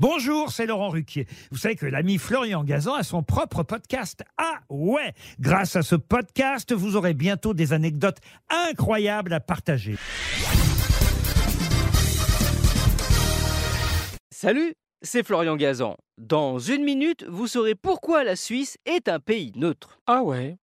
Bonjour, c'est Laurent Ruquier. Vous savez que l'ami Florian Gazan a son propre podcast. Ah ouais Grâce à ce podcast, vous aurez bientôt des anecdotes incroyables à partager. Salut, c'est Florian Gazan. Dans une minute, vous saurez pourquoi la Suisse est un pays neutre. Ah ouais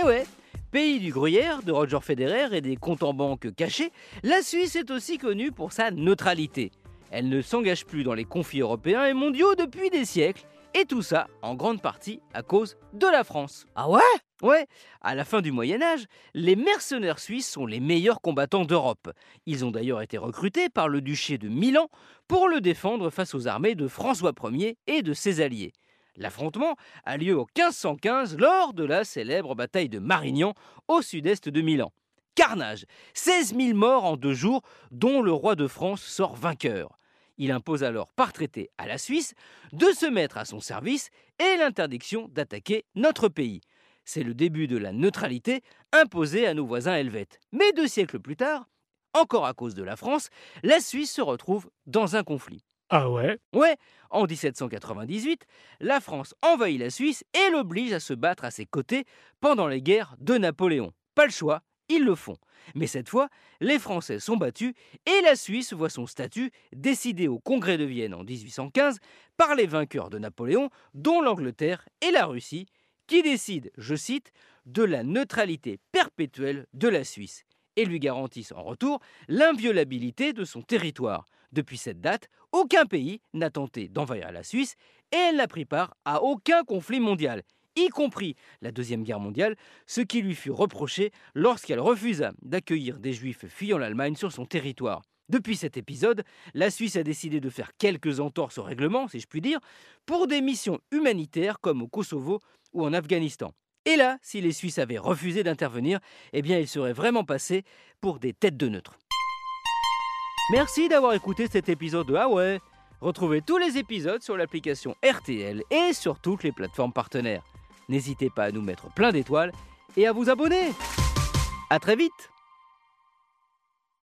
Eh ouais Pays du gruyère, de Roger Federer et des comptes en banque cachés, la Suisse est aussi connue pour sa neutralité. Elle ne s'engage plus dans les conflits européens et mondiaux depuis des siècles, et tout ça en grande partie à cause de la France. Ah ouais? Ouais, à la fin du Moyen Âge, les mercenaires suisses sont les meilleurs combattants d'Europe. Ils ont d'ailleurs été recrutés par le duché de Milan pour le défendre face aux armées de François Ier et de ses alliés. L'affrontement a lieu en 1515 lors de la célèbre bataille de Marignan au sud-est de Milan. Carnage 16 000 morts en deux jours, dont le roi de France sort vainqueur. Il impose alors par traité à la Suisse de se mettre à son service et l'interdiction d'attaquer notre pays. C'est le début de la neutralité imposée à nos voisins helvètes. Mais deux siècles plus tard, encore à cause de la France, la Suisse se retrouve dans un conflit. Ah ouais? Ouais, en 1798, la France envahit la Suisse et l'oblige à se battre à ses côtés pendant les guerres de Napoléon. Pas le choix, ils le font. Mais cette fois, les Français sont battus et la Suisse voit son statut décidé au Congrès de Vienne en 1815 par les vainqueurs de Napoléon, dont l'Angleterre et la Russie, qui décident, je cite, de la neutralité perpétuelle de la Suisse et lui garantissent en retour l'inviolabilité de son territoire. Depuis cette date, aucun pays n'a tenté d'envahir la Suisse et elle n'a pris part à aucun conflit mondial y compris la Deuxième Guerre mondiale, ce qui lui fut reproché lorsqu'elle refusa d'accueillir des juifs fuyant l'Allemagne sur son territoire. Depuis cet épisode, la Suisse a décidé de faire quelques entorses au règlement, si je puis dire, pour des missions humanitaires comme au Kosovo ou en Afghanistan. Et là, si les Suisses avaient refusé d'intervenir, eh bien ils seraient vraiment passés pour des têtes de neutre. Merci d'avoir écouté cet épisode de Ah Retrouvez tous les épisodes sur l'application RTL et sur toutes les plateformes partenaires. N'hésitez pas à nous mettre plein d'étoiles et à vous abonner. A très vite